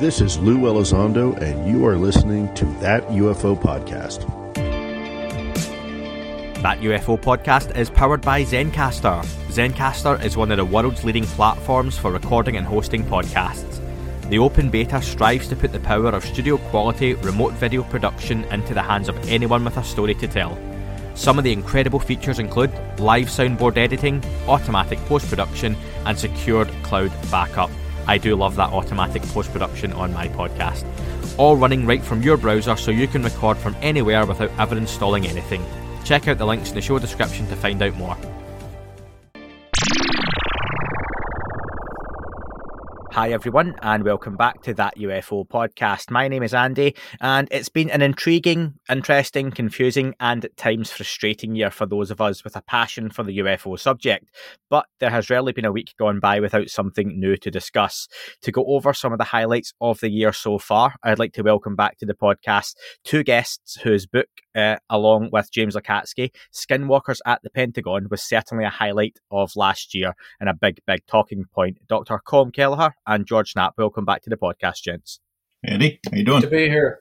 This is Lou Elizondo, and you are listening to That UFO Podcast. That UFO podcast is powered by Zencastr. Zencastr is one of the world's leading platforms for recording and hosting podcasts. The open beta strives to put the power of studio quality remote video production into the hands of anyone with a story to tell. Some of the incredible features include live soundboard editing, automatic post production, and secured cloud backup. I do love that automatic post production on my podcast. All running right from your browser so you can record from anywhere without ever installing anything. Check out the links in the show description to find out more. Hi, everyone, and welcome back to That UFO podcast. My name is Andy, and it's been an intriguing, interesting, confusing, and at times frustrating year for those of us with a passion for the UFO subject. But there has rarely been a week gone by without something new to discuss. To go over some of the highlights of the year so far, I'd like to welcome back to the podcast two guests whose book, uh, along with James Lacatski, Skinwalkers at the Pentagon, was certainly a highlight of last year and a big, big talking point. Dr. Colm Kelleher and George Knapp. Welcome back to the podcast, gents. Andy, how you doing? To be here.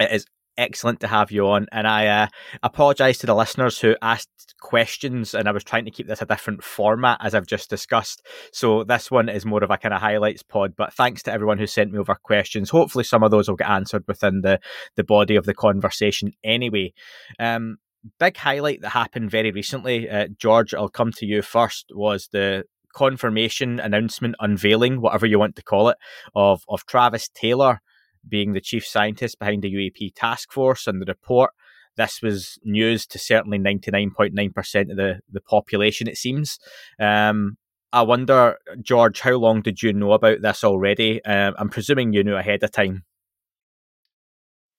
It is excellent to have you on, and I uh, apologise to the listeners who asked questions, and I was trying to keep this a different format as I've just discussed. So this one is more of a kind of highlights pod. But thanks to everyone who sent me over questions. Hopefully, some of those will get answered within the the body of the conversation. Anyway. Um, big highlight that happened very recently, uh, George. I'll come to you first. Was the confirmation announcement unveiling, whatever you want to call it, of of Travis Taylor being the chief scientist behind the UAP task force and the report. This was news to certainly 99.9% of the, the population, it seems. Um, I wonder, George, how long did you know about this already? Um, I'm presuming you knew ahead of time.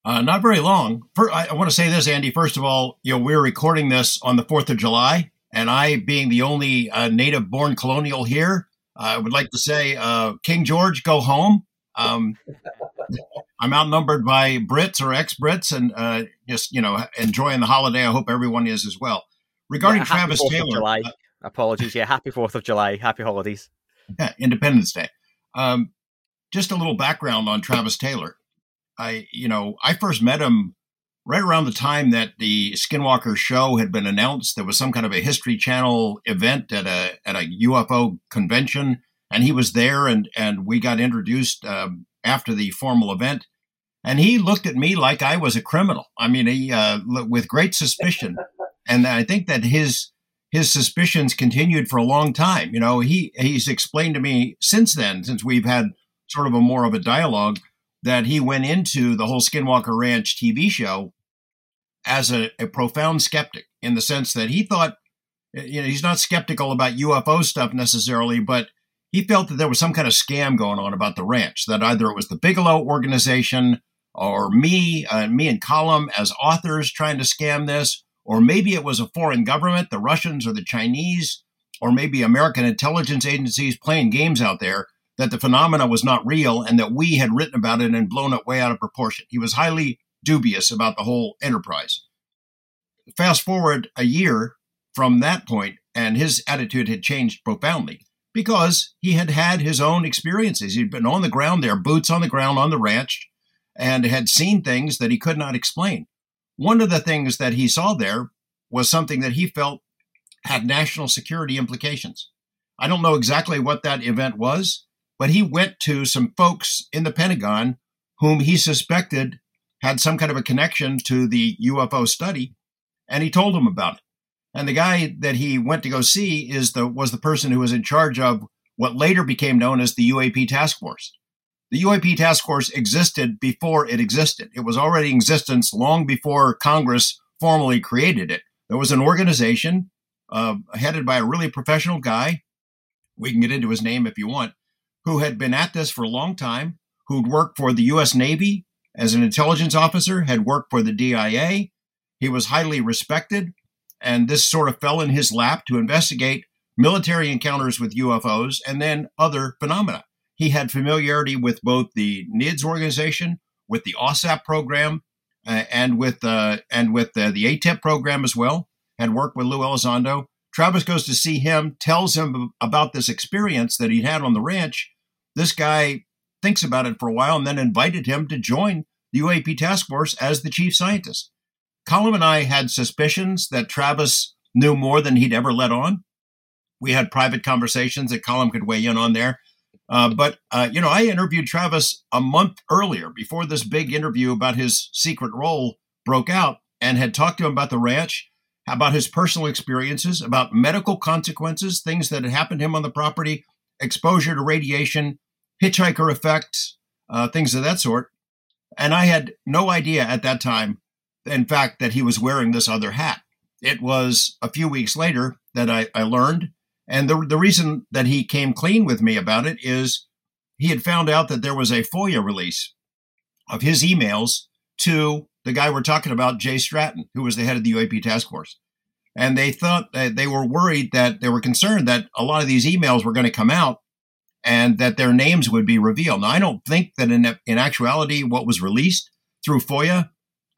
Uh, not very long. For, I, I want to say this, Andy. First of all, you know we're recording this on the Fourth of July, and I, being the only uh, native born colonial here, I would like to say, uh, King George, go home. Um, I'm outnumbered by Brits or ex Brits and uh, just, you know, enjoying the holiday. I hope everyone is as well. Regarding Yeah, Travis happy 4th of Taylor, July. uh, Apologies. Yeah, happy 4th of July. Happy holidays. yeah, Independence Day. Um, just a little background on Travis Taylor. I, you know, I first met him right around the time that the Skinwalker show had been announced. There was some kind of a History Channel event at a at a UFO convention, and he was there, and and we got introduced um, after the formal event. And he looked at me like I was a criminal. I mean, he uh, with great suspicion, and I think that his his suspicions continued for a long time. You know, he he's explained to me since then, since we've had sort of a more of a dialogue, that he went into the whole Skinwalker Ranch TV show as a, a profound skeptic in the sense that he thought, you know, he's not skeptical about UFO stuff necessarily, but he felt that there was some kind of scam going on about the ranch, that either it was the Bigelow organization or me, uh, me and Colm as authors trying to scam this, or maybe it was a foreign government, the Russians or the Chinese, or maybe American intelligence agencies playing games out there, that the phenomena was not real and that we had written about it and blown it way out of proportion. He was highly dubious about the whole enterprise. Fast forward a year from that point, and his attitude had changed profoundly because he had had his own experiences. He'd been on the ground there, boots on the ground on the ranch, and had seen things that he could not explain. One of the things that he saw there was something that he felt had national security implications. I don't know exactly what that event was, but he went to some folks in the Pentagon whom he suspected had some kind of a connection to the UFO study, and he told them about it. And the guy that he went to go see is the was the person who was in charge of what later became known as the UAP task force. The UAP task force existed before it existed. It was already in existence long before Congress formally created it. There was an organization uh, headed by a really professional guy. We can get into his name if you want, who had been at this for a long time, who'd worked for the U.S. Navy as an intelligence officer, had worked for the DIA. He was highly respected, and this sort of fell in his lap to investigate military encounters with UFOs and then other phenomena. He had familiarity with both the NIDS organization, with the OSAP program, uh, and with uh, and with uh, the AATIP program as well. Had worked with Lou Elizondo. Travis goes to see him, tells him about this experience that he'd had on the ranch. This guy thinks about it for a while and then invited him to join the UAP task force as the chief scientist. Colm and I had suspicions that Travis knew more than he'd ever let on. We had private conversations that Colm could weigh in on there. Uh, but, uh, you know, I interviewed Travis a month earlier before this big interview about his secret role broke out and had talked to him about the ranch, about his personal experiences, about medical consequences, things that had happened to him on the property, exposure to radiation, hitchhiker effects, uh, things of that sort. And I had no idea at that time, in fact, that he was wearing this other hat. It was a few weeks later that I, I learned. And the, the reason that he came clean with me about it is he had found out that there was a FOIA release of his emails to the guy we're talking about, Jay Stratton, who was the head of the UAP task force. And they thought that they were worried that they were concerned that a lot of these emails were going to come out and that their names would be revealed. Now, I don't think that in, in actuality, what was released through FOIA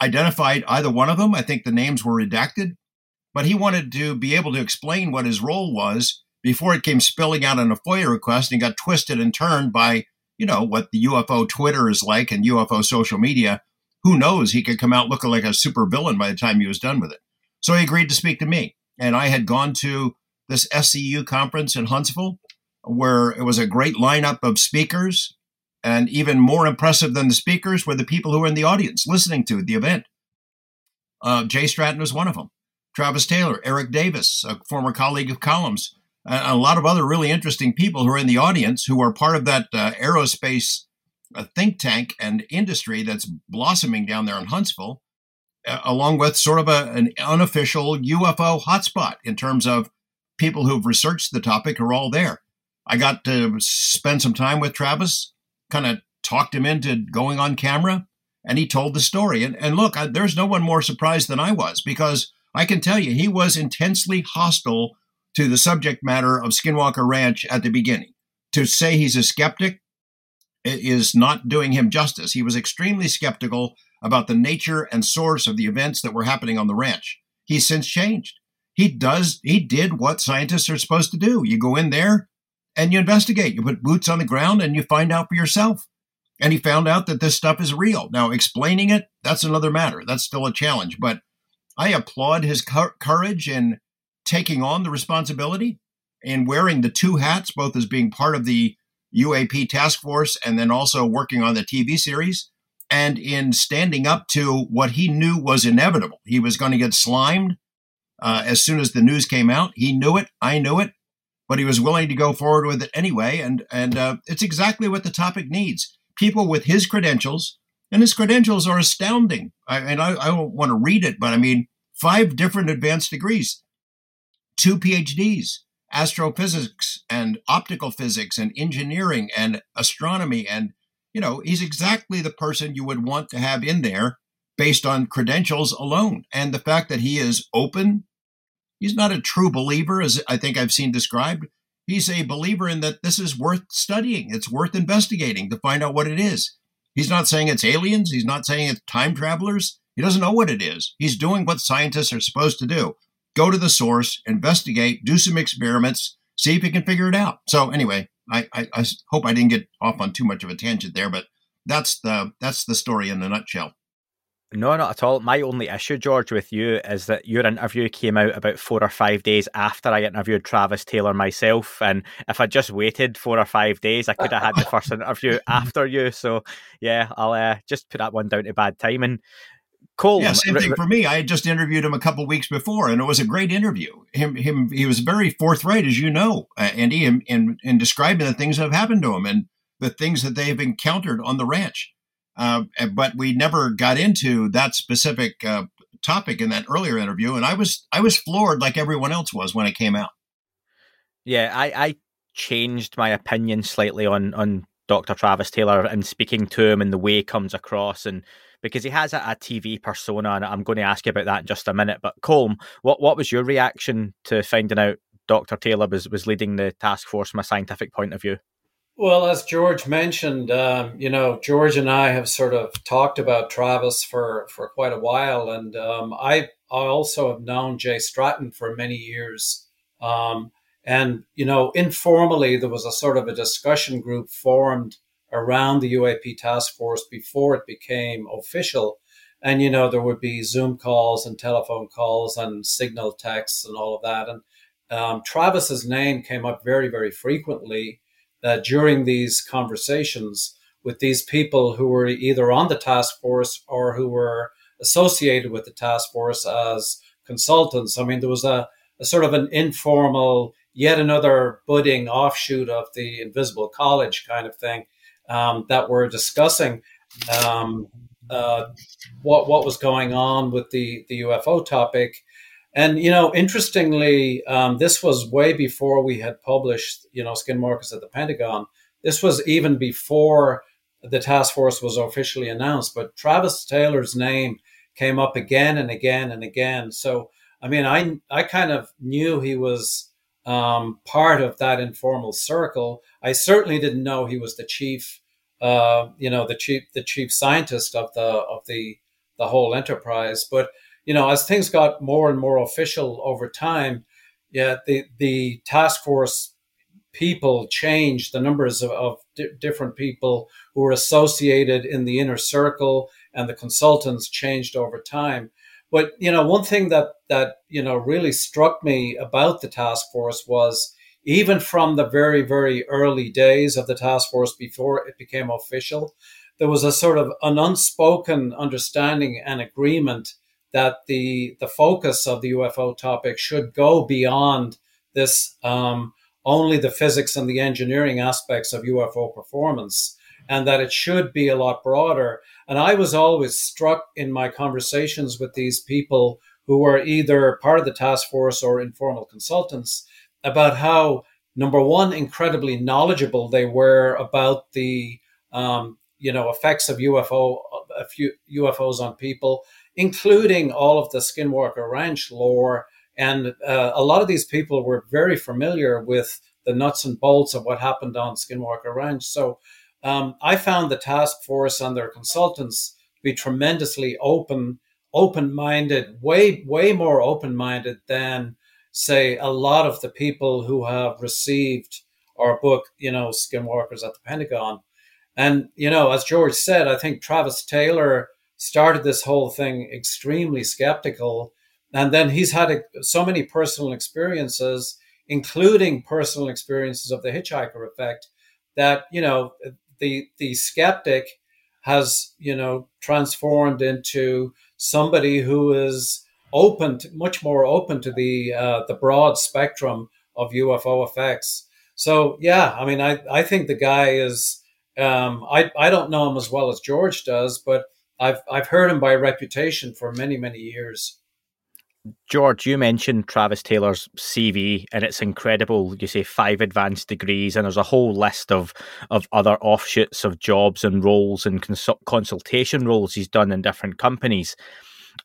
identified either one of them. I think the names were redacted, but he wanted to be able to explain what his role was before it came spilling out in a FOIA request and got twisted and turned by, you know, what the UFO Twitter is like and UFO social media. Who knows? He could come out looking like a super villain by the time he was done with it. So he agreed to speak to me. And I had gone to this SCU conference in Huntsville where it was a great lineup of speakers. And even more impressive than the speakers were the people who were in the audience listening to the event. Uh, Jay Stratton was one of them. Travis Taylor, Eric Davis, a former colleague of Colm's, and a lot of other really interesting people who are in the audience who are part of that uh, aerospace uh, think tank and industry that's blossoming down there in Huntsville, along with sort of a, an unofficial UFO hotspot in terms of people who've researched the topic are all there. I got to spend some time with Travis, kind of talked him into going on camera, and he told the story. And, and look, I, there's no one more surprised than I was because I can tell you he was intensely hostile to the subject matter of Skinwalker Ranch at the beginning. To say he's a skeptic is not doing him justice. He was extremely skeptical about the nature and source of the events that were happening on the ranch. He's since changed. He does, he did what scientists are supposed to do. You go in there, and you investigate. You put boots on the ground and you find out for yourself. And he found out that this stuff is real. Now, explaining it, that's another matter. That's still a challenge. But I applaud his courage in taking on the responsibility and wearing the two hats, both as being part of the UAP task force and then also working on the TV series, and in standing up to what he knew was inevitable. He was going to get slimed uh, as soon as the news came out. He knew it. I knew it but he was willing to go forward with it anyway. And and uh, it's exactly what the topic needs. People with his credentials, and his credentials are astounding. I, and I, I don't want to read it, but I mean, five different advanced degrees, two PhDs, astrophysics and optical physics and engineering and astronomy. And, you know, he's exactly the person you would want to have in there based on credentials alone. And the fact that he is open He's not a true believer, as I think I've seen described. He's a believer in that this is worth studying. It's worth investigating to find out what it is. He's not saying it's aliens. He's not saying it's time travelers. He doesn't know what it is. He's doing what scientists are supposed to do go to the source, investigate, do some experiments, see if he can figure it out. So, anyway, I, I, I hope I didn't get off on too much of a tangent there, but that's the that's the story in a nutshell. No, not at all. My only issue, George, with you is that your interview came out about four or five days after I interviewed Travis Taylor myself. And if I just waited four or five days, I could have had the first interview after you. So, yeah, I'll uh, just put that one down to bad timing. Cool. Yeah, same thing for me. I had just interviewed him a couple weeks before, and it was a great interview. Him, him, he was very forthright, as you know, uh, Andy, in, in, in describing the things that have happened to him and the things that they've encountered on the ranch. Uh, but we never got into that specific uh, topic in that earlier interview, and I was I was floored like everyone else was when it came out. Yeah, I, I changed my opinion slightly on on Dr. Travis Taylor and speaking to him and the way he comes across and because he has a, a, TV persona and I'm going to ask you about that in just a minute. But Colm, what what was your reaction to finding out Dr. Taylor was, was leading the task force from a scientific point of view? Well, as George mentioned, um, you know, George and I have sort of talked about Travis for, for quite a while. And um, I, I also have known Jay Stratton for many years. Um, and, you know, informally, there was a sort of a discussion group formed around the UAP task force before it became official. And, you know, there would be Zoom calls and telephone calls and signal texts and all of that. And um, Travis's name came up very, very frequently uh, during these conversations with these people who were either on the task force or who were associated with the task force as consultants. I mean, there was a, a sort of an informal, yet another budding offshoot of the Invisible College kind of thing um, that were discussing um, uh, what what was going on with the the UFO topic. And you know, interestingly, um, this was way before we had published, you know, skinwalkers at the Pentagon. This was even before the task force was officially announced. But Travis Taylor's name came up again and again and again. So, I mean, I I kind of knew he was um, part of that informal circle. I certainly didn't know he was the chief, uh, you know, the chief the chief scientist of the of the the whole enterprise. But you know, as things got more and more official over time, yeah, the the task force people changed. The numbers of, of di- different people who were associated in the inner circle and the consultants changed over time. But you know, one thing that that you know really struck me about the task force was even from the very very early days of the task force before it became official, there was a sort of an unspoken understanding and agreement that the the focus of the UFO topic should go beyond this um, only the physics and the engineering aspects of UFO performance, and that it should be a lot broader. And I was always struck in my conversations with these people who were either part of the task force or informal consultants about how, number one, incredibly knowledgeable they were about the um, you know effects of UFO UFOs on people, including all of the Skinwalker Ranch lore. And uh, a lot of these people were very familiar with the nuts and bolts of what happened on Skinwalker Ranch. So um, I found the task force and their consultants to be tremendously open, open-minded, way way more open-minded than say a lot of the people who have received our book, you know, Skinwalkers at the Pentagon. And you know, as George said, I think Travis Taylor started this whole thing extremely skeptical, and then he's had a, so many personal experiences, including personal experiences of the hitchhiker effect, that you know the the skeptic has you know transformed into somebody who is open to, much more open to the uh, the broad spectrum of UFO effects. So yeah, I mean, I, I think the guy is. Um, I I don't know him as well as George does, but I've I've heard him by reputation for many many years. George, you mentioned Travis Taylor's CV, and it's incredible. You say five advanced degrees, and there's a whole list of of other offshoots of jobs and roles and consultation roles he's done in different companies.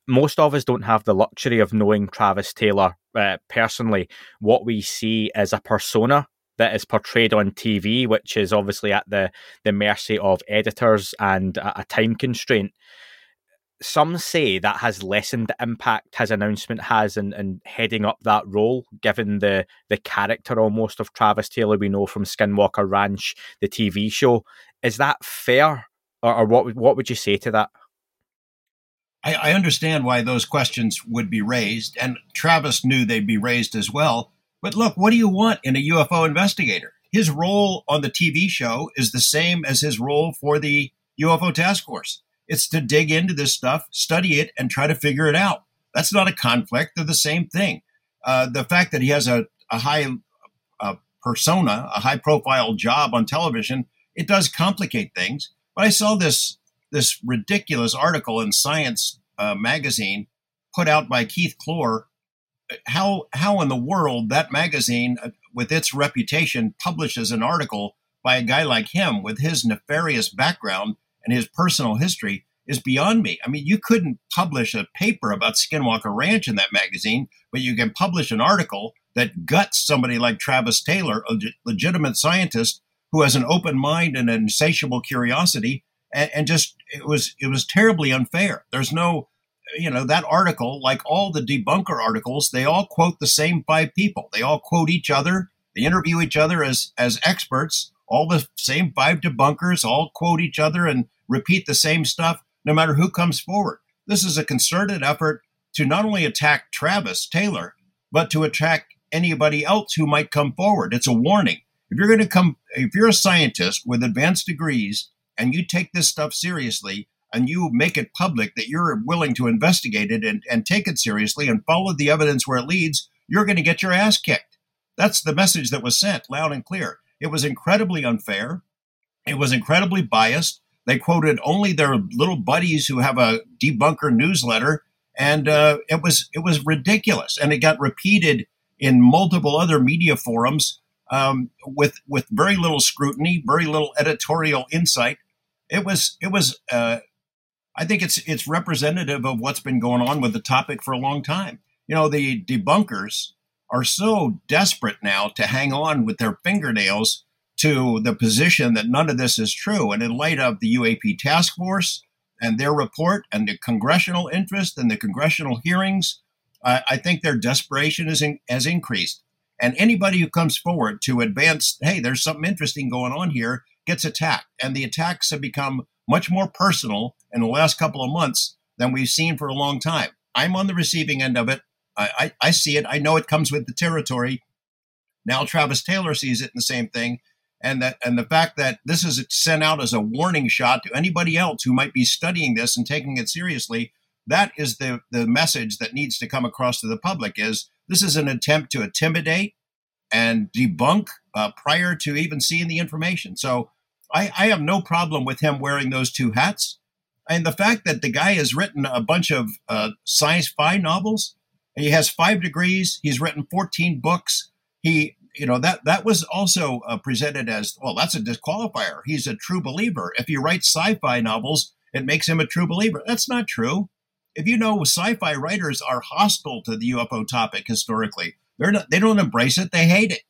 Most of us don't have the luxury of knowing Travis Taylor uh, personally. What we see is a persona that is portrayed on TV, which is obviously at the the mercy of editors and a, a time constraint some say that has lessened the impact his announcement has in, in heading up that role, given the the character almost of Travis Taylor we know from Skinwalker Ranch, the TV show. Is that fair, or, or what what would you say to that? I, I understand why those questions would be raised, and Travis knew they'd be raised as well. But look, what do you want in a UFO investigator? His role on the TV show is the same as his role for the UFO task force it's to dig into this stuff, study it, and try to figure it out. That's not a conflict. They're the same thing. Uh, the fact that he has a, a high persona, a high profile job on television, it does complicate things. But I saw this this ridiculous article in Science uh, magazine put out by Keith Kloor. How how in the world that magazine, uh, with its reputation, publishes an article by a guy like him with his nefarious background and his personal history is beyond me. I mean, you couldn't publish a paper about Skinwalker Ranch in that magazine, but you can publish an article that guts somebody like Travis Taylor, a legitimate scientist who has an open mind and an insatiable curiosity, and, and just it was it was terribly unfair. There's no, you know, that article, like all the debunker articles, they all quote the same five people. They all quote each other. They interview each other as as experts all the same five debunkers all quote each other and repeat the same stuff, no matter who comes forward. This is a concerted effort to not only attack Travis Taylor, but to attack anybody else who might come forward. It's a warning. If you're going to come, if you're a scientist with advanced degrees and you take this stuff seriously and you make it public that you're willing to investigate it and, and take it seriously and follow the evidence where it leads, you're going to get your ass kicked. That's the message that was sent loud and clear. It was incredibly unfair. It was incredibly biased. They quoted only their little buddies who have a debunker newsletter, and uh, it was it was ridiculous. And it got repeated in multiple other media forums um, with with very little scrutiny, very little editorial insight. It was it was. Uh, I think it's it's representative of what's been going on with the topic for a long time. You know, the debunkers are so desperate now to hang on with their fingernails to the position that none of this is true. And in light of the UAP task force and their report and the congressional interest and the congressional hearings, uh, I think their desperation is in, has increased. And anybody who comes forward to advance, hey, there's something interesting going on here, gets attacked. And the attacks have become much more personal in the last couple of months than we've seen for a long time. I'm on the receiving end of it. I, I, I see it. I know it comes with the territory. Now Travis Taylor sees it in the same thing and that and the fact that this is sent out as a warning shot to anybody else who might be studying this and taking it seriously that is the the message that needs to come across to the public is this is an attempt to intimidate and debunk uh, prior to even seeing the information so I, I have no problem with him wearing those two hats and the fact that the guy has written a bunch of uh, science fi novels he has five degrees he's written 14 books he you know that that was also uh, presented as well that's a disqualifier. He's a true believer. If he writes sci-fi novels it makes him a true believer. That's not true. If you know sci-fi writers are hostile to the ufo topic historically they're not they don't embrace it they hate it.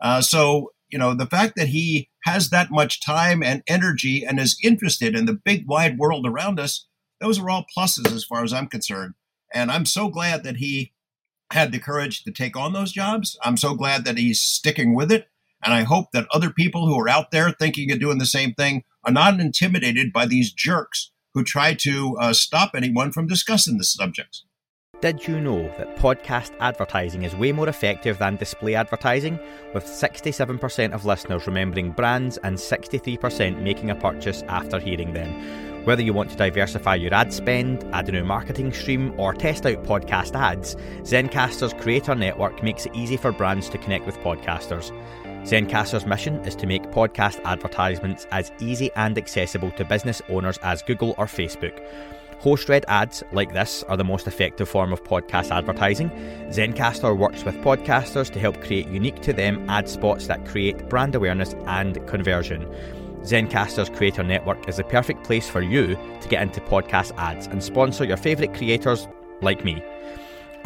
Uh, so you know the fact that he has that much time and energy and is interested in the big wide world around us those are all pluses as far as i'm concerned and i'm so glad that he had the courage to take on those jobs. I'm so glad that he's sticking with it. And I hope that other people who are out there thinking of doing the same thing are not intimidated by these jerks who try to uh, stop anyone from discussing the subjects. Did you know that podcast advertising is way more effective than display advertising, with 67% of listeners remembering brands and 63% making a purchase after hearing them? Whether you want to diversify your ad spend, add a new marketing stream, or test out podcast ads, Zencastr's Creator Network makes it easy for brands to connect with podcasters. Zencastr's mission is to make podcast advertisements as easy and accessible to business owners as Google or Facebook. Host read ads like this are the most effective form of podcast advertising. Zencastr works with podcasters to help create unique to them ad spots that create brand awareness and conversion. Zencastr's Creator Network is the perfect place for you to get into podcast ads and sponsor your favourite creators like me.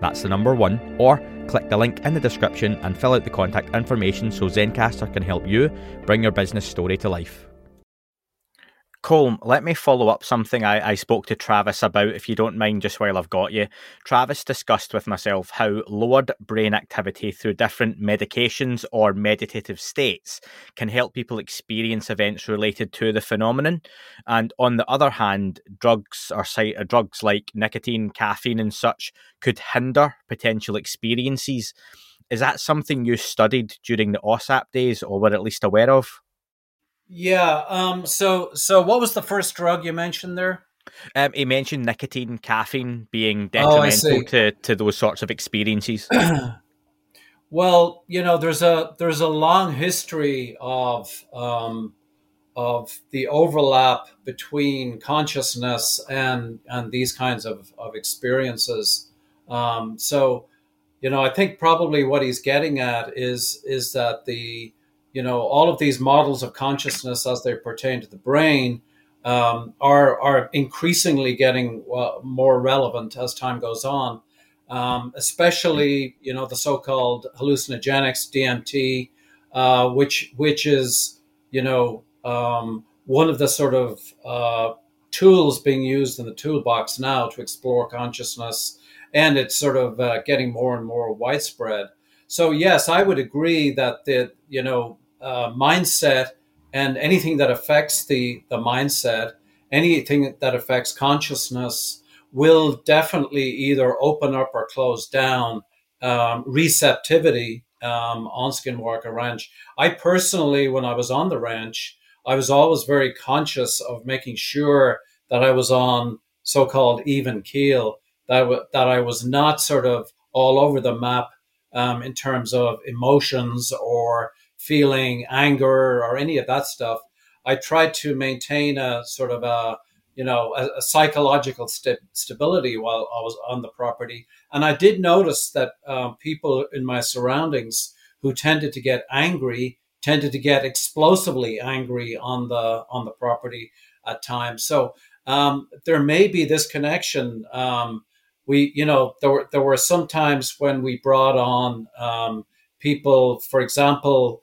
that's the number one, or click the link in the description and fill out the contact information so Zencastr can help you bring your business story to life. Colm, let me follow up something I, I, spoke to Travis about, if you don't mind, just while I've got you. Travis discussed with myself how lowered brain activity through different medications or meditative states can help people experience events related to the phenomenon. And on the other hand, drugs or uh, drugs like nicotine, caffeine, and such could hinder potential experiences. Is that something you studied during the OSAP days or were at least aware of? Yeah. Um. So, so what was the first drug you mentioned there? Um, he mentioned nicotine, caffeine being oh, detrimental oh, to, to those sorts of experiences. well, you know, there's a there's a long history of um, of the overlap between consciousness and and these kinds of of experiences. Um, so, you know, I think probably what he's getting at is is that the you know, all of these models of consciousness as they pertain to the brain um, are are increasingly getting uh, more relevant as time goes on. Um, especially, you know, the so-called hallucinogenics, DMT, uh, which which is, you know, um, one of the sort of uh, tools being used in the toolbox now to explore consciousness, and it's sort of uh, getting more and more widespread. So yes, I would agree that the you know uh, mindset and anything that affects the the mindset, anything that affects consciousness, will definitely either open up or close down um, receptivity um, on Skinwalker Ranch. I personally, when I was on the ranch, I was always very conscious of making sure that I was on so-called even keel, that, that I was not sort of all over the map um, in terms of emotions or feeling anger or any of that stuff. I tried to maintain a sort of a you know a, a psychological st- stability while I was on the property, and I did notice that um, people in my surroundings who tended to get angry tended to get explosively angry on the on the property at times. So um, there may be this connection um, we, you know, there were there were some times when we brought on um, people, for example,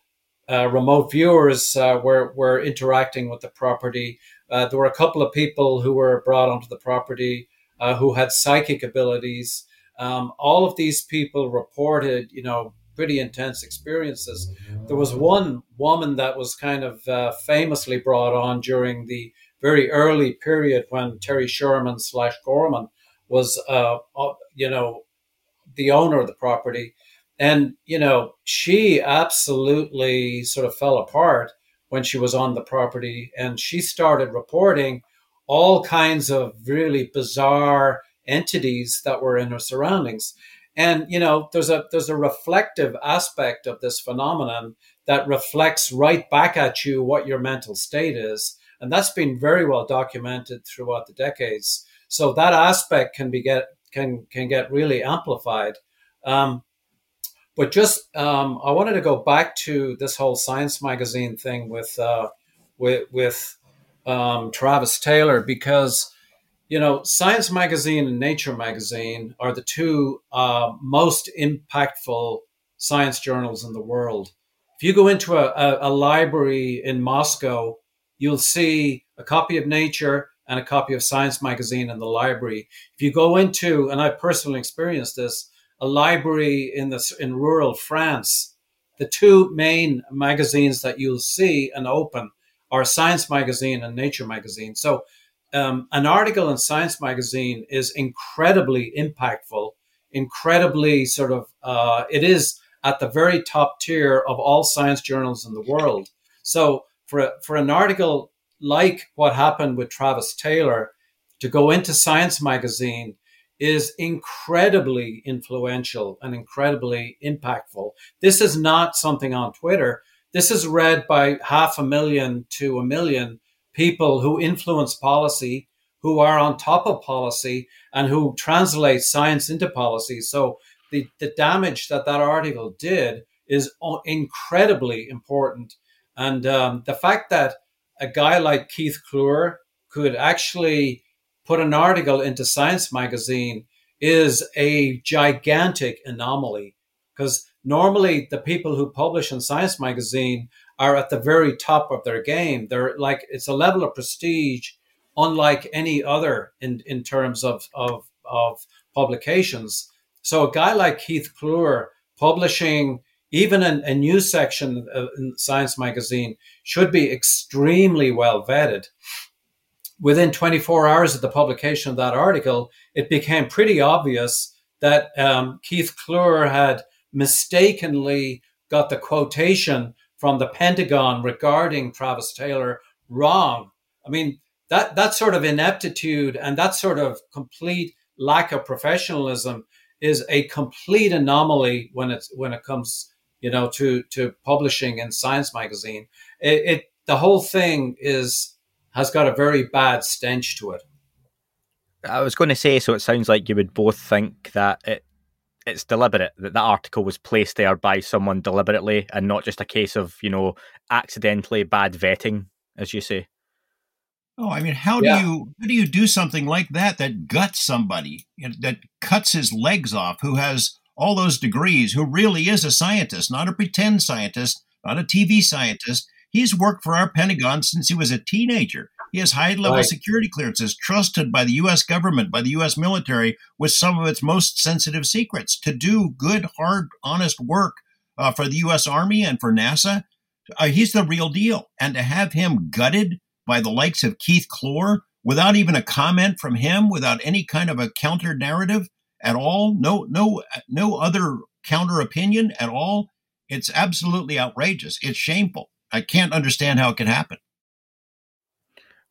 uh, remote viewers uh, were were interacting with the property. Uh, there were a couple of people who were brought onto the property uh, who had psychic abilities. Um, all of these people reported, you know, pretty intense experiences. There was one woman that was kind of uh, famously brought on during the very early period when Terry Sherman slash Gorman was, uh, you know, the owner of the property. And, you know, she absolutely sort of fell apart when she was on the property and she started reporting all kinds of really bizarre entities that were in her surroundings. And, you know, there's a, there's a reflective aspect of this phenomenon that reflects right back at you what your mental state is. And that's been very well documented throughout the decades. So that aspect can be get can can get really amplified. Um, but just um, I wanted to go back to this whole science magazine thing with uh, with with um, Travis Taylor because you know Science Magazine and Nature Magazine are the two uh, most impactful science journals in the world. If you go into a, a, a library in Moscow, you'll see a copy of Nature and a copy of Science magazine in the library. If you go into, and I personally experienced this, a library in the in rural France, the two main magazines that you'll see and open are Science magazine and Nature magazine. So, um, an article in Science magazine is incredibly impactful, incredibly sort of. Uh, it is at the very top tier of all science journals in the world. So, for for an article like what happened with Travis Taylor, to go into Science magazine is incredibly influential and incredibly impactful. This is not something on Twitter. This is read by half a million to a million people who influence policy, who are on top of policy, and who translate science into policy. So the, the damage that that article did is incredibly important. And um, the fact that a guy like Keith Kloor could actually put an article into Science magazine is a gigantic anomaly because normally the people who publish in Science magazine are at the very top of their game. They're like it's a level of prestige unlike any other in, in terms of, of, of publications. So a guy like Keith Kloor publishing even a, a news section in Science magazine should be extremely well vetted. Within 24 hours of the publication of that article, it became pretty obvious that um, Keith Kloor had mistakenly got the quotation from the Pentagon regarding Travis Taylor wrong. I mean, that, that sort of ineptitude and that sort of complete lack of professionalism is a complete anomaly when it's when it comes you know, to to publishing in Science magazine. It, it the whole thing is has got a very bad stench to it. I was going to say, so it sounds like you would both think that it it's deliberate that that article was placed there by someone deliberately and not just a case of you know accidentally bad vetting as you say oh i mean how yeah. do you how do you do something like that that guts somebody that cuts his legs off who has all those degrees who really is a scientist not a pretend scientist not a tv scientist he's worked for our pentagon since he was a teenager he has high level right. security clearances, trusted by the U.S. government, by the U.S. military, with some of its most sensitive secrets to do good, hard, honest work uh, for the U.S. Army and for NASA. Uh, he's the real deal. And to have him gutted by the likes of Keith Kloor without even a comment from him, without any kind of a counter narrative at all, no, no, no other counter opinion at all. It's absolutely outrageous. It's shameful. I can't understand how it could happen.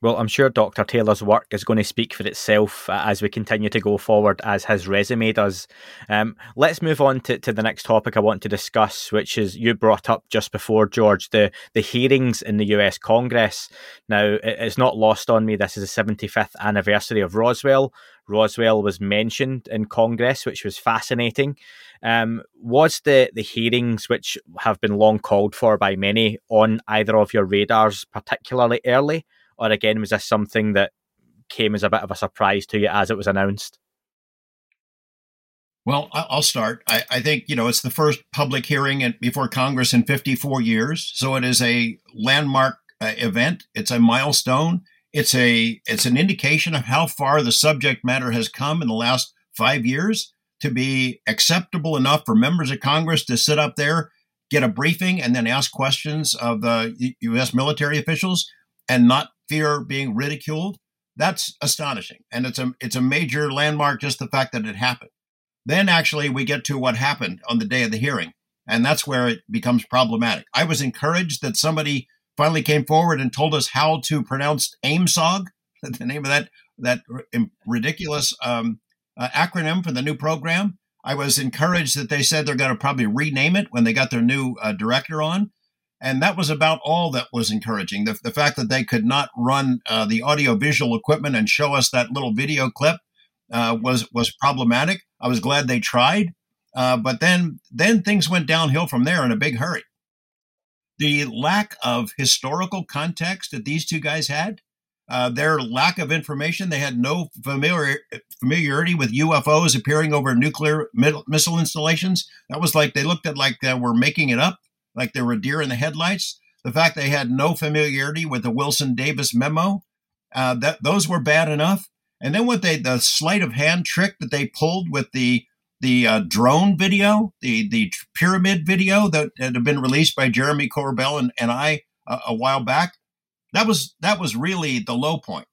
Well, I'm sure Dr. Taylor's work is going to speak for itself uh, as we continue to go forward, as his resume does. Um, let's move on to, to the next topic I want to discuss, which is you brought up just before, George, the, the hearings in the US Congress. Now, it's not lost on me, this is the 75th anniversary of Roswell. Roswell was mentioned in Congress, which was fascinating. Um, was the, the hearings, which have been long called for by many, on either of your radars particularly early? or again was this something that came as a bit of a surprise to you as it was announced? Well, I'll start. I, I, think you know it's the first public hearing before Congress in 54 years, so it is a landmark uh, event. It's a milestone. It's a it's an indication of how far the subject matter has come in the last five years to be acceptable enough for members of Congress to sit up there, get a briefing, and then ask questions of the U.S. military officials and not fear being ridiculed, that's astonishing. And it's a it's a major landmark just the fact that it happened. Then actually we get to what happened on the day of the hearing, and that's where it becomes problematic. I was encouraged that somebody finally came forward and told us how to pronounce AIMSOG, the name of that that ridiculous um, uh, acronym for the new program. I was encouraged that they said they're going to probably rename it when they got their new uh, director on. And that was about all that was encouraging. The, the fact that they could not run uh, the audiovisual equipment and show us that little video clip uh, was was problematic. I was glad they tried, uh, but then then things went downhill from there in a big hurry. The lack of historical context that these two guys had, uh, their lack of information, they had no familiar, familiarity with UFOs appearing over nuclear missile installations. That was like they looked at like they were making it up like there were deer in the headlights. The fact they had no familiarity with the Wilson Davis memo, uh, that those were bad enough. And then what they the sleight of hand trick that they pulled with the the uh, drone video, the the pyramid video that, had been released by Jeremy Corbell and, and I uh, a while back, that was that was really the low point.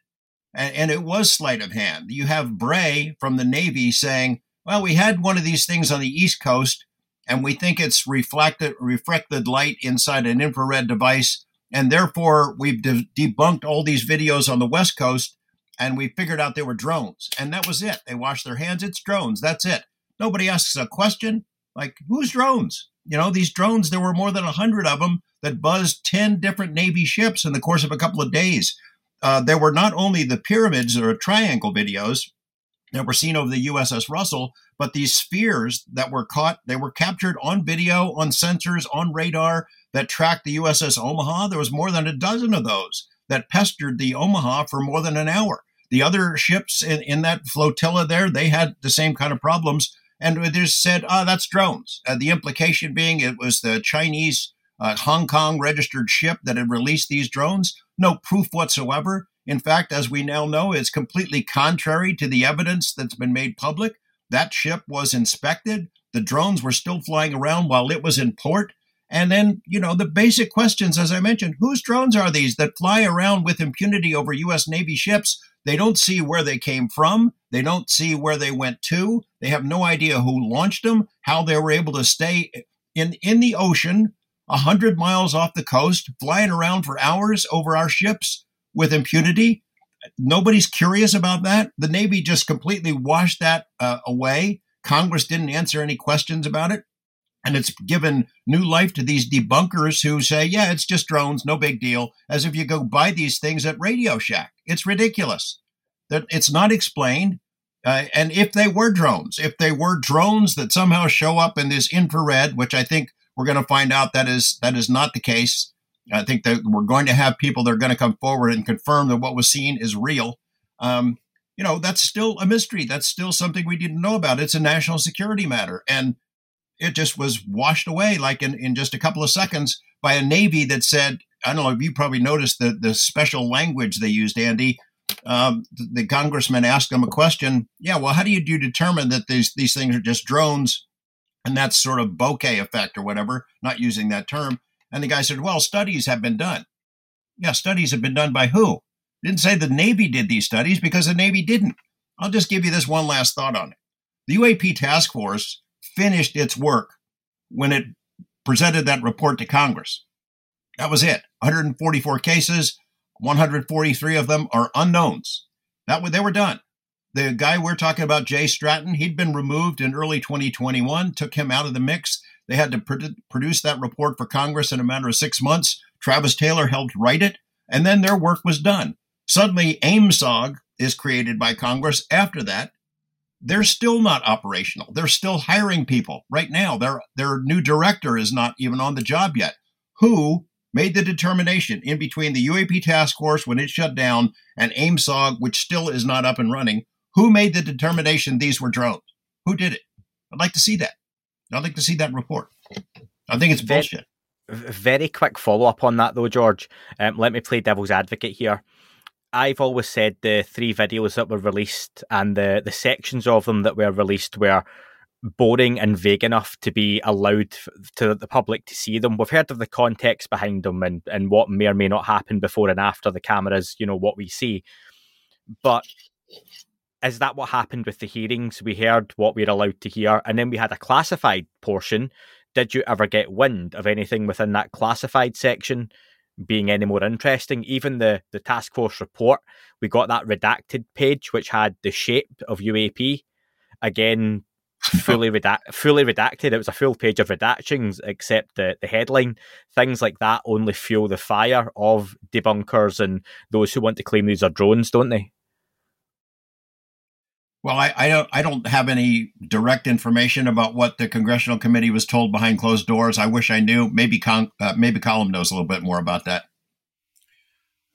And, and it was sleight of hand. You have Bray from the Navy saying, "Well, we had one of these things on the East Coast, and we think it's reflected reflected light inside an infrared device and therefore we've de- debunked all these videos on the west coast and we figured out they were drones. And that was it. They washed their hands. It's drones. That's it nobody asks a question like whose drones you know these drones there were more than 100 of them that buzzed 10 different navy ships in the course of a couple of days uh, there were not only the pyramids or triangle videos that were seen over the uss russell but these spheres that were caught, they were captured on video, on sensors, on radar that tracked the USS Omaha. There was more than a dozen of those that pestered the Omaha for more than an hour. The other ships in, in that flotilla there, they had the same kind of problems. And they said, oh, that's drones. Uh, the implication being it was the Chinese uh, Hong Kong registered ship that had released these drones. No proof whatsoever. In fact, as we now know, it's completely contrary to the evidence that's been made public. That ship was inspected. The drones were still flying around while it was in port. And then, you know, the basic questions, as I mentioned, whose drones are these that fly around with impunity over U.S. Navy ships? They don't see where they came from. They don't see where they went to. They have no idea who launched them, how they were able to stay in, in the ocean, 100 miles off the coast, flying around for hours over our ships with impunity nobody's curious about that. The Navy just completely washed that uh, away. Congress didn't answer any questions about it. And it's given new life to these debunkers who say, yeah, it's just drones, no big deal, as if you go buy these things at Radio Shack. It's ridiculous. That it's not explained. Uh, and if they were drones, if they were drones that somehow show up in this infrared, which I think we're going to find out that is that is not the case. I think that we're going to have people that are going to come forward and confirm that what was seen is real. Um, you know, that's still a mystery. That's still something we didn't know about. It's a national security matter, and it just was washed away like in, in just a couple of seconds by a Navy that said, I don't know if you probably noticed the, the special language they used, Andy. Um, the, the congressman asked them a question. Yeah, well, how do you do determine that these these things are just drones, and that's sort of bokeh effect or whatever? Not using that term. And the guy said, well, studies have been done. Yeah, studies have been done by who? Didn't say the Navy did these studies because the Navy didn't. I'll just give you this one last thought on it. The UAP task force finished its work when it presented that report to Congress. That was it. 144 cases, 143 of them are unknowns. That they were done. The guy we're talking about, Jay Stratton, he'd been removed in early 2021, took him out of the mix. They had to pr- produce that report for Congress in a matter of six months. Travis Taylor helped write it, and then their work was done. Suddenly, AIMSOG is created by Congress after that, they're still not operational. They're still hiring people right now. Their their new director is not even on the job yet. Who made the determination in between the UAP task force when it shut down and AIMSOG, which still is not up and running? Who made the determination these were drones? Who did it? I'd like to see that. I'd like to see that report. I think it's bullshit. Very quick follow up on that, though, George. Um, let me play devil's advocate here. I've always said the three videos that were released and the the sections of them that were released were boring and vague enough to be allowed to the public to see them. We've heard of the context behind them and, and what may or may not happen before and after the cameras, you know, what we see. But is that what happened with the hearings? We heard what we we're allowed to hear, and then we had a classified portion. Did you ever get wind of anything within that classified section? Being any more interesting. Even the the task force report, we got that redacted page which had the shape of UAP. Again, fully redact fully redacted. It was a full page of redactions, except the the headline. Things like that only fuel the fire of debunkers and those who want to claim these are drones, don't they? Well, I, I, don't I don't have any direct information about what the congressional committee was told behind closed doors. I wish I knew. Maybe Con, uh, maybe Colm knows a little bit more about that.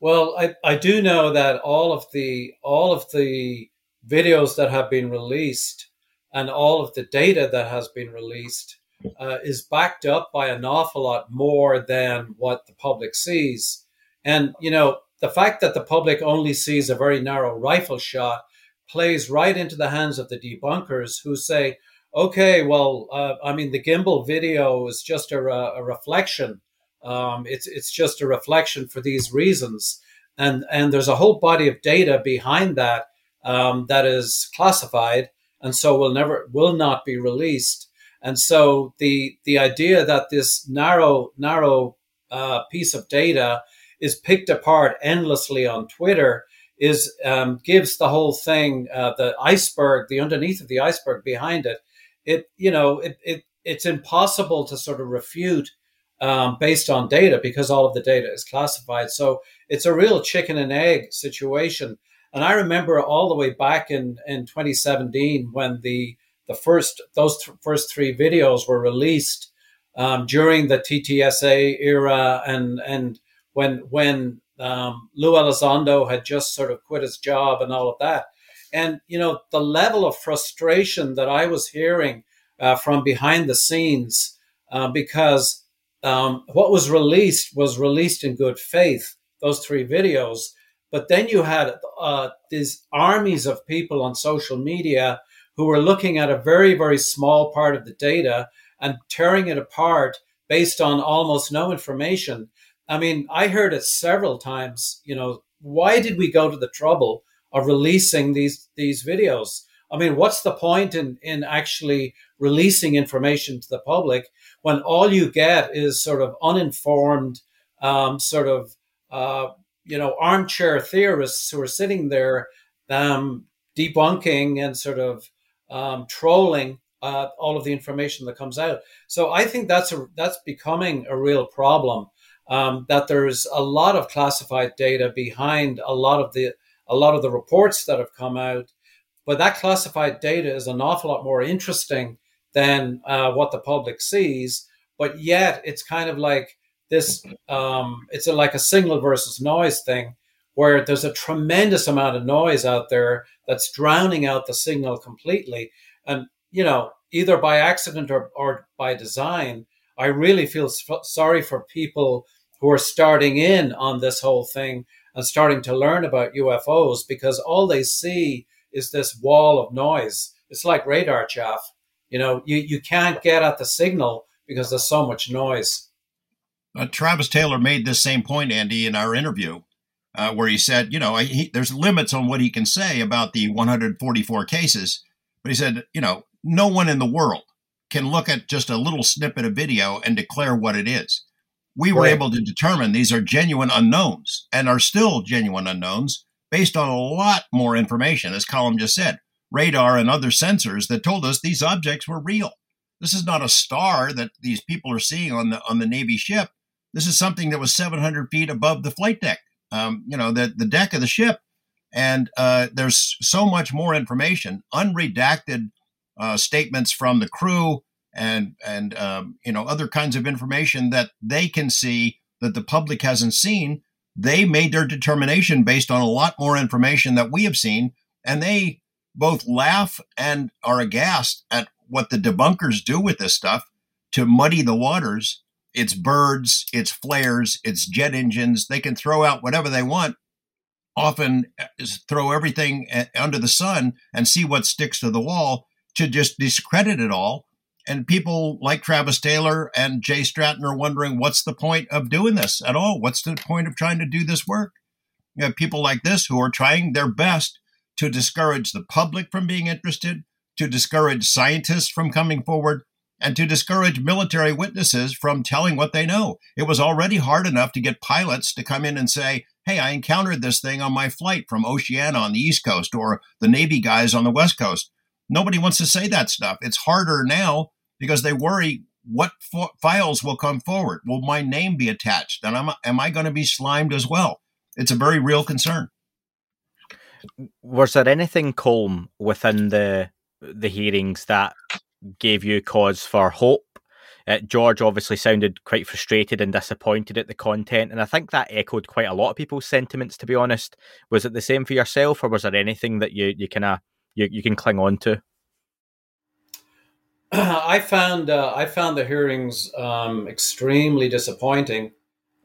Well, I, I do know that all of the all of the videos that have been released and all of the data that has been released uh, is backed up by an awful lot more than what the public sees. And you know, the fact that the public only sees a very narrow rifle shot plays right into the hands of the debunkers who say, okay, well, uh, I mean, the gimbal video is just a, a reflection. Um, it's it's just a reflection for these reasons, and and there's a whole body of data behind that um, that is classified, and so will never will not be released. And so the the idea that this narrow narrow uh, piece of data is picked apart endlessly on Twitter is um, gives the whole thing uh, the iceberg, the underneath of the iceberg behind it. It you know it, it it's impossible to sort of refute um, based on data because all of the data is classified. So it's a real chicken and egg situation. And I remember all the way back in in 2017 when the the first those th- first three videos were released um, during the TTSA era and and when when um, Lou Elizondo had just sort of quit his job and all of that. And, you know, the level of frustration that I was hearing uh, from behind the scenes uh, because um, what was released was released in good faith, those three videos. But then you had uh, these armies of people on social media who were looking at a very, very small part of the data and tearing it apart based on almost no information. I mean, I heard it several times. You know, why did we go to the trouble of releasing these these videos? I mean, what's the point in in actually releasing information to the public when all you get is sort of uninformed, um, sort of uh, you know armchair theorists who are sitting there um, debunking and sort of um, trolling uh, all of the information that comes out. So I think that's a that's becoming a real problem um, that there's a lot of classified data behind a lot of the a lot of the reports that have come out. but that classified data is an awful lot more interesting than uh, what the public sees. But yet, it's kind of like this. Um, it's a, like a signal versus noise thing, where there's a tremendous amount of noise out there that's drowning out the signal completely. And you know, either by accident or, or by design, I really feel sorry for people who are starting in on this whole thing and starting to learn about UFOs because all they see is this wall of noise. It's like radar chaff. You know, you, you can't get at the signal because there's so much noise. Uh, Travis Taylor made this same point, Andy, in our interview, uh, where he said, you know, he, there's limits on what he can say about the 144 cases, but he said, you know, no one in the world can look at just a little snippet of video and declare what it is. We were right. able to determine these are genuine unknowns and are still genuine unknowns based on a lot more information, as Colm just said, radar and other sensors that told us these objects were real. This is not a star that these people are seeing on the on the Navy ship. This is something that was 700 feet above the flight deck, um, you know, the, the deck of the ship. And uh, there's so much more information, unredacted uh, statements from the crew and and um, you know other kinds of information that they can see that the public hasn't seen. They made their determination based on a lot more information that we have seen, and they both laugh and are aghast at what the debunkers do with this stuff to muddy the waters. It's birds, it's flares, it's jet engines. They can throw out whatever they want. Often uh, throw everything uh, under the sun and see what sticks to the wall to just discredit it all. And people like Travis Taylor and Jay Stratton are wondering what's the point of doing this at all? What's the point of trying to do this work? You have people like this who are trying their best to discourage the public from being interested, to discourage scientists from coming forward, and to discourage military witnesses from telling what they know. It was already hard enough to get pilots to come in and say, Hey, I encountered this thing on my flight from Oceana on the East Coast or the Navy guys on the West Coast. Nobody wants to say that stuff. It's harder now because they worry what fo- files will come forward. Will my name be attached? And am, am I going to be slimed as well? It's a very real concern. Was there anything, Colm, within the the hearings that gave you cause for hope? Uh, George obviously sounded quite frustrated and disappointed at the content, and I think that echoed quite a lot of people's sentiments. To be honest, was it the same for yourself, or was there anything that you you kind of you, you can cling on to? I found uh, I found the hearings um, extremely disappointing.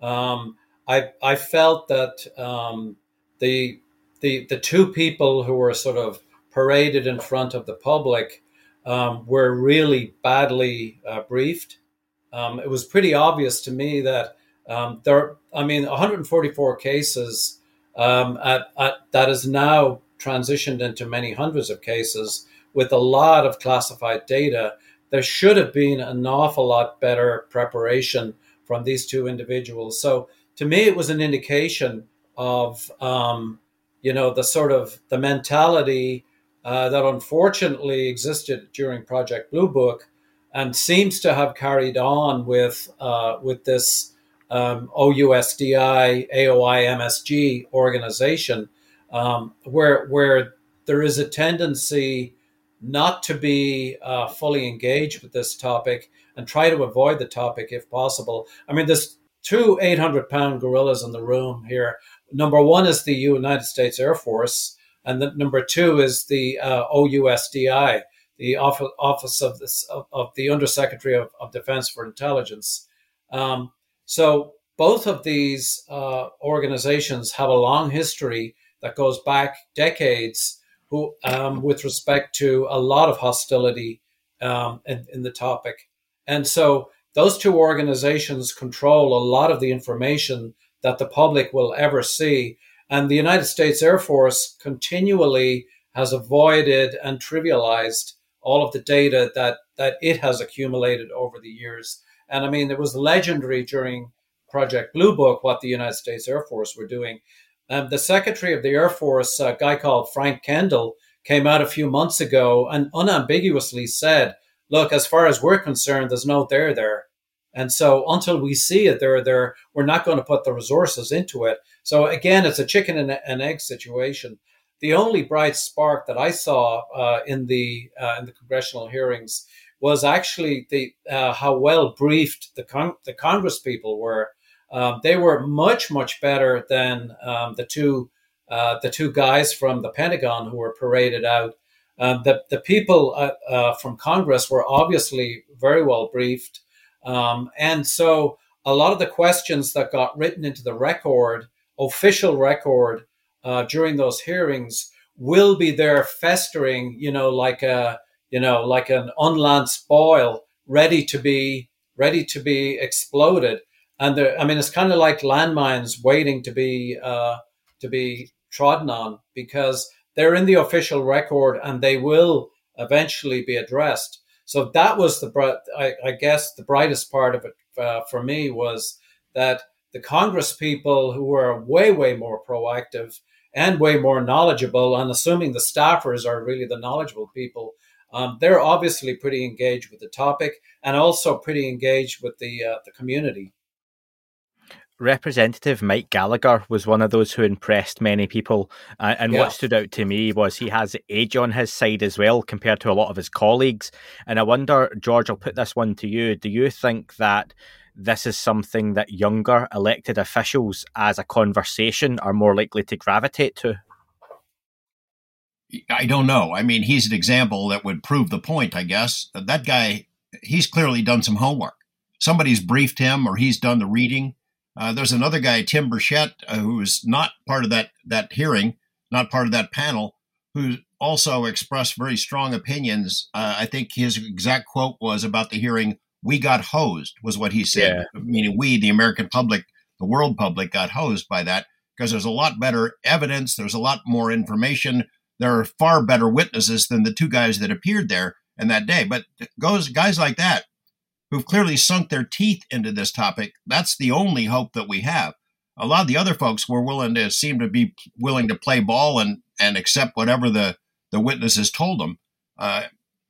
Um, I I felt that um, the the the two people who were sort of paraded in front of the public um, were really badly uh, briefed. Um, it was pretty obvious to me that um, there. I mean, 144 cases at, at, now transitioned into many hundreds of cases with a lot of classified data, there should have been an awful lot better preparation from these two individuals. So to me, it was an indication of, um, you know, the sort of the mentality uh, that unfortunately existed during Project Blue Book and seems to have carried on with uh, with this um, OUSDI AOI MSG organization um, where where there is a tendency not to be uh, fully engaged with this topic and try to avoid the topic if possible. I mean, there's two 800 pound gorillas in the room here. Number one is the United States Air Force, and the, number two is the uh, OUSDI, the Office of, this, of, of the Undersecretary of, of, Defense for Intelligence. Um, so both of these uh, organizations have a long history that goes back decades who, um, with respect to a lot of hostility um, in, in the topic. And so those two organizations control a lot of the information that the public will ever see. And the United States Air Force continually has avoided and trivialized all of the data that, that it has accumulated over the years. And I mean, it was legendary during Project Blue Book what the United States Air Force were doing. Um, the Secretary of the Air Force, a guy called Frank Kendall, came out a few months ago and unambiguously said, "Look, as far as we're concerned, there's no there there." And so until we see it there there, we're not going to put the resources into it. So again, it's a chicken and an egg situation. the only bright spark that I saw uh, in the uh, in the congressional hearings was actually the uh, how well briefed the con- the Congress people were. Um, they were much much better than um, the two uh, the two guys from the Pentagon who were paraded out. Um, the the people uh, uh, from Congress were obviously very well briefed, um, and so a lot of the questions that got written into the record, official record, uh, during those hearings will be there festering, you know, like a you know like an unlanced boil, ready to be ready to be exploded. And there, I mean, it's kind of like landmines waiting to be uh, to be trodden on because they're in the official record and they will eventually be addressed. So that was the, I, I guess, the brightest part of it uh, for me was that the Congress people who were way, way more proactive and way more knowledgeable, and assuming the staffers are really the knowledgeable people, um, they're obviously pretty engaged with the topic and also pretty engaged with the uh, the community. Representative Mike Gallagher was one of those who impressed many people. Uh, and yeah. what stood out to me was he has age on his side as well compared to a lot of his colleagues. And I wonder, George, I'll put this one to you. Do you think that this is something that younger elected officials as a conversation are more likely to gravitate to? I don't know. I mean, he's an example that would prove the point, I guess. That guy, he's clearly done some homework. Somebody's briefed him or he's done the reading uh, there's another guy, Tim Burchett, uh, who is not part of that that hearing, not part of that panel, who also expressed very strong opinions. Uh, I think his exact quote was about the hearing: "We got hosed," was what he said, yeah. meaning we, the American public, the world public, got hosed by that because there's a lot better evidence, there's a lot more information, there are far better witnesses than the two guys that appeared there in that day. But goes guys like that who've clearly sunk their teeth into this topic, that's the only hope that we have. A lot of the other folks were willing to seem to be willing to play ball and, and accept whatever the, the witnesses told them. Uh,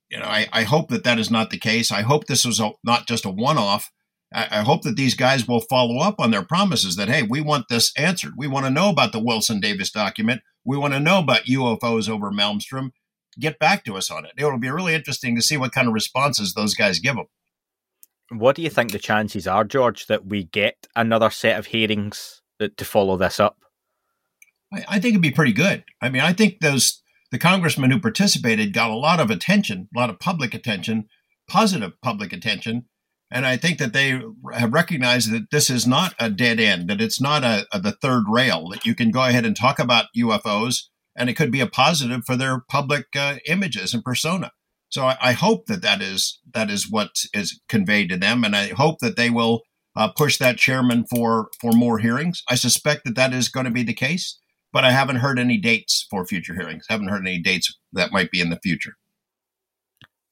you know, I, I hope that that is not the case. I hope this was a, not just a one off. I, I hope that these guys will follow up on their promises that, hey, we want this answered. We want to know about the Wilson Davis document. We want to know about UFOs over Malmstrom. Get back to us on it. It'll be really interesting to see what kind of responses those guys give them. What do you think the chances are, George, that we get another set of hearings to follow this up? I, I think it'd be pretty good. I mean, I think those the congressmen who participated got a lot of attention, a lot of public attention, positive public attention, and I think that they have recognized that this is not a dead end, that it's not a, a, the third rail, that you can go ahead and talk about UFOs, and it could be a positive for their public uh, images and persona. So I, I, hope that that is that is what is conveyed to them, and I hope that they will uh, push that chairman for for more hearings. I suspect that that is going to be the case, but I haven't heard any dates for future hearings. Haven't heard any dates that might be in the future.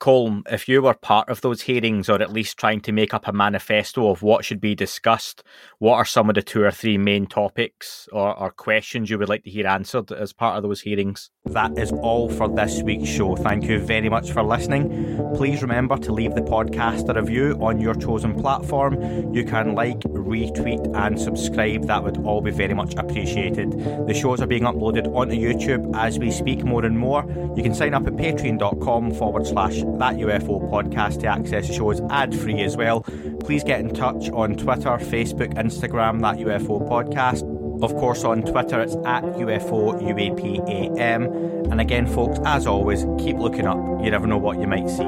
Colm, if you were part of those hearings or at least trying to make up a manifesto of what should be discussed, what are some of the two or three main topics or, or, questions you would like to hear answered as part of those hearings? That is all for this week's show. Thank you very much for listening. Please remember to leave the podcast a review on your chosen platform. You can like, retweet, and subscribe. That would all be very much appreciated. The shows are being uploaded onto YouTube as we speak more and more. You can sign up at patreon.com forward slash that UFO podcast to access shows ad free as well. Please get in touch on Twitter, Facebook, Instagram, that UFO podcast. Of course, on Twitter, it's at UFO UAPAM. And again, folks, as always, keep looking up. You never know what you might see.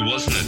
It wasn't a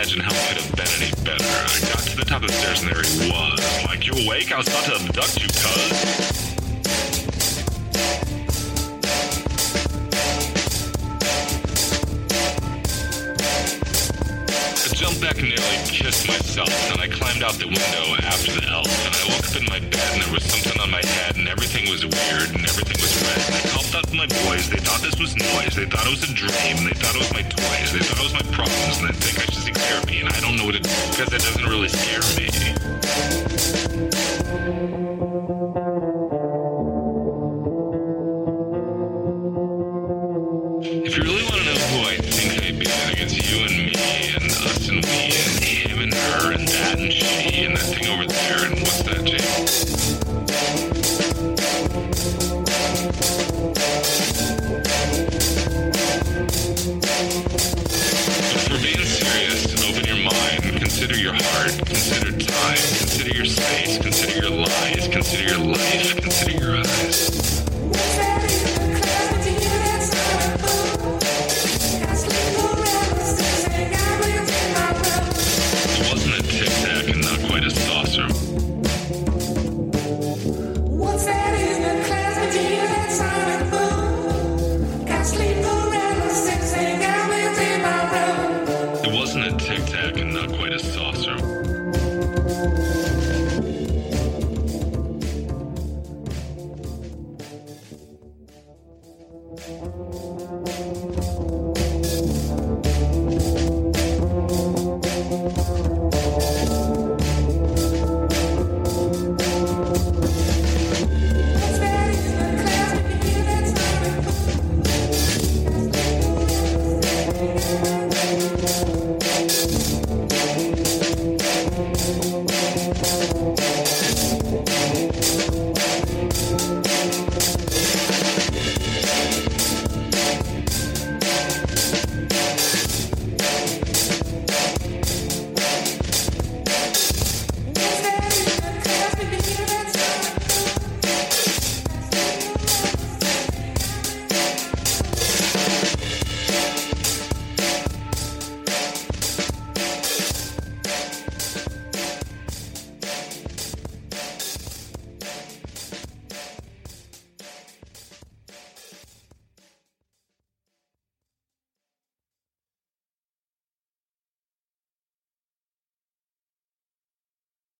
imagine how it could have been any better. I got to the top of the stairs and there he was. Like, you awake? I was about to abduct you, cuz. I jumped back and nearly kissed myself, and I climbed out the window after the elf, and I woke up in my bed, and there was something on my head, and everything was weird, and everything was red, and I called out to my boys, they thought this was noise, they thought it was a dream, they thought it was my toys, they thought it was my problems, and they think I should scare me, and I don't know what it because it doesn't really scare me.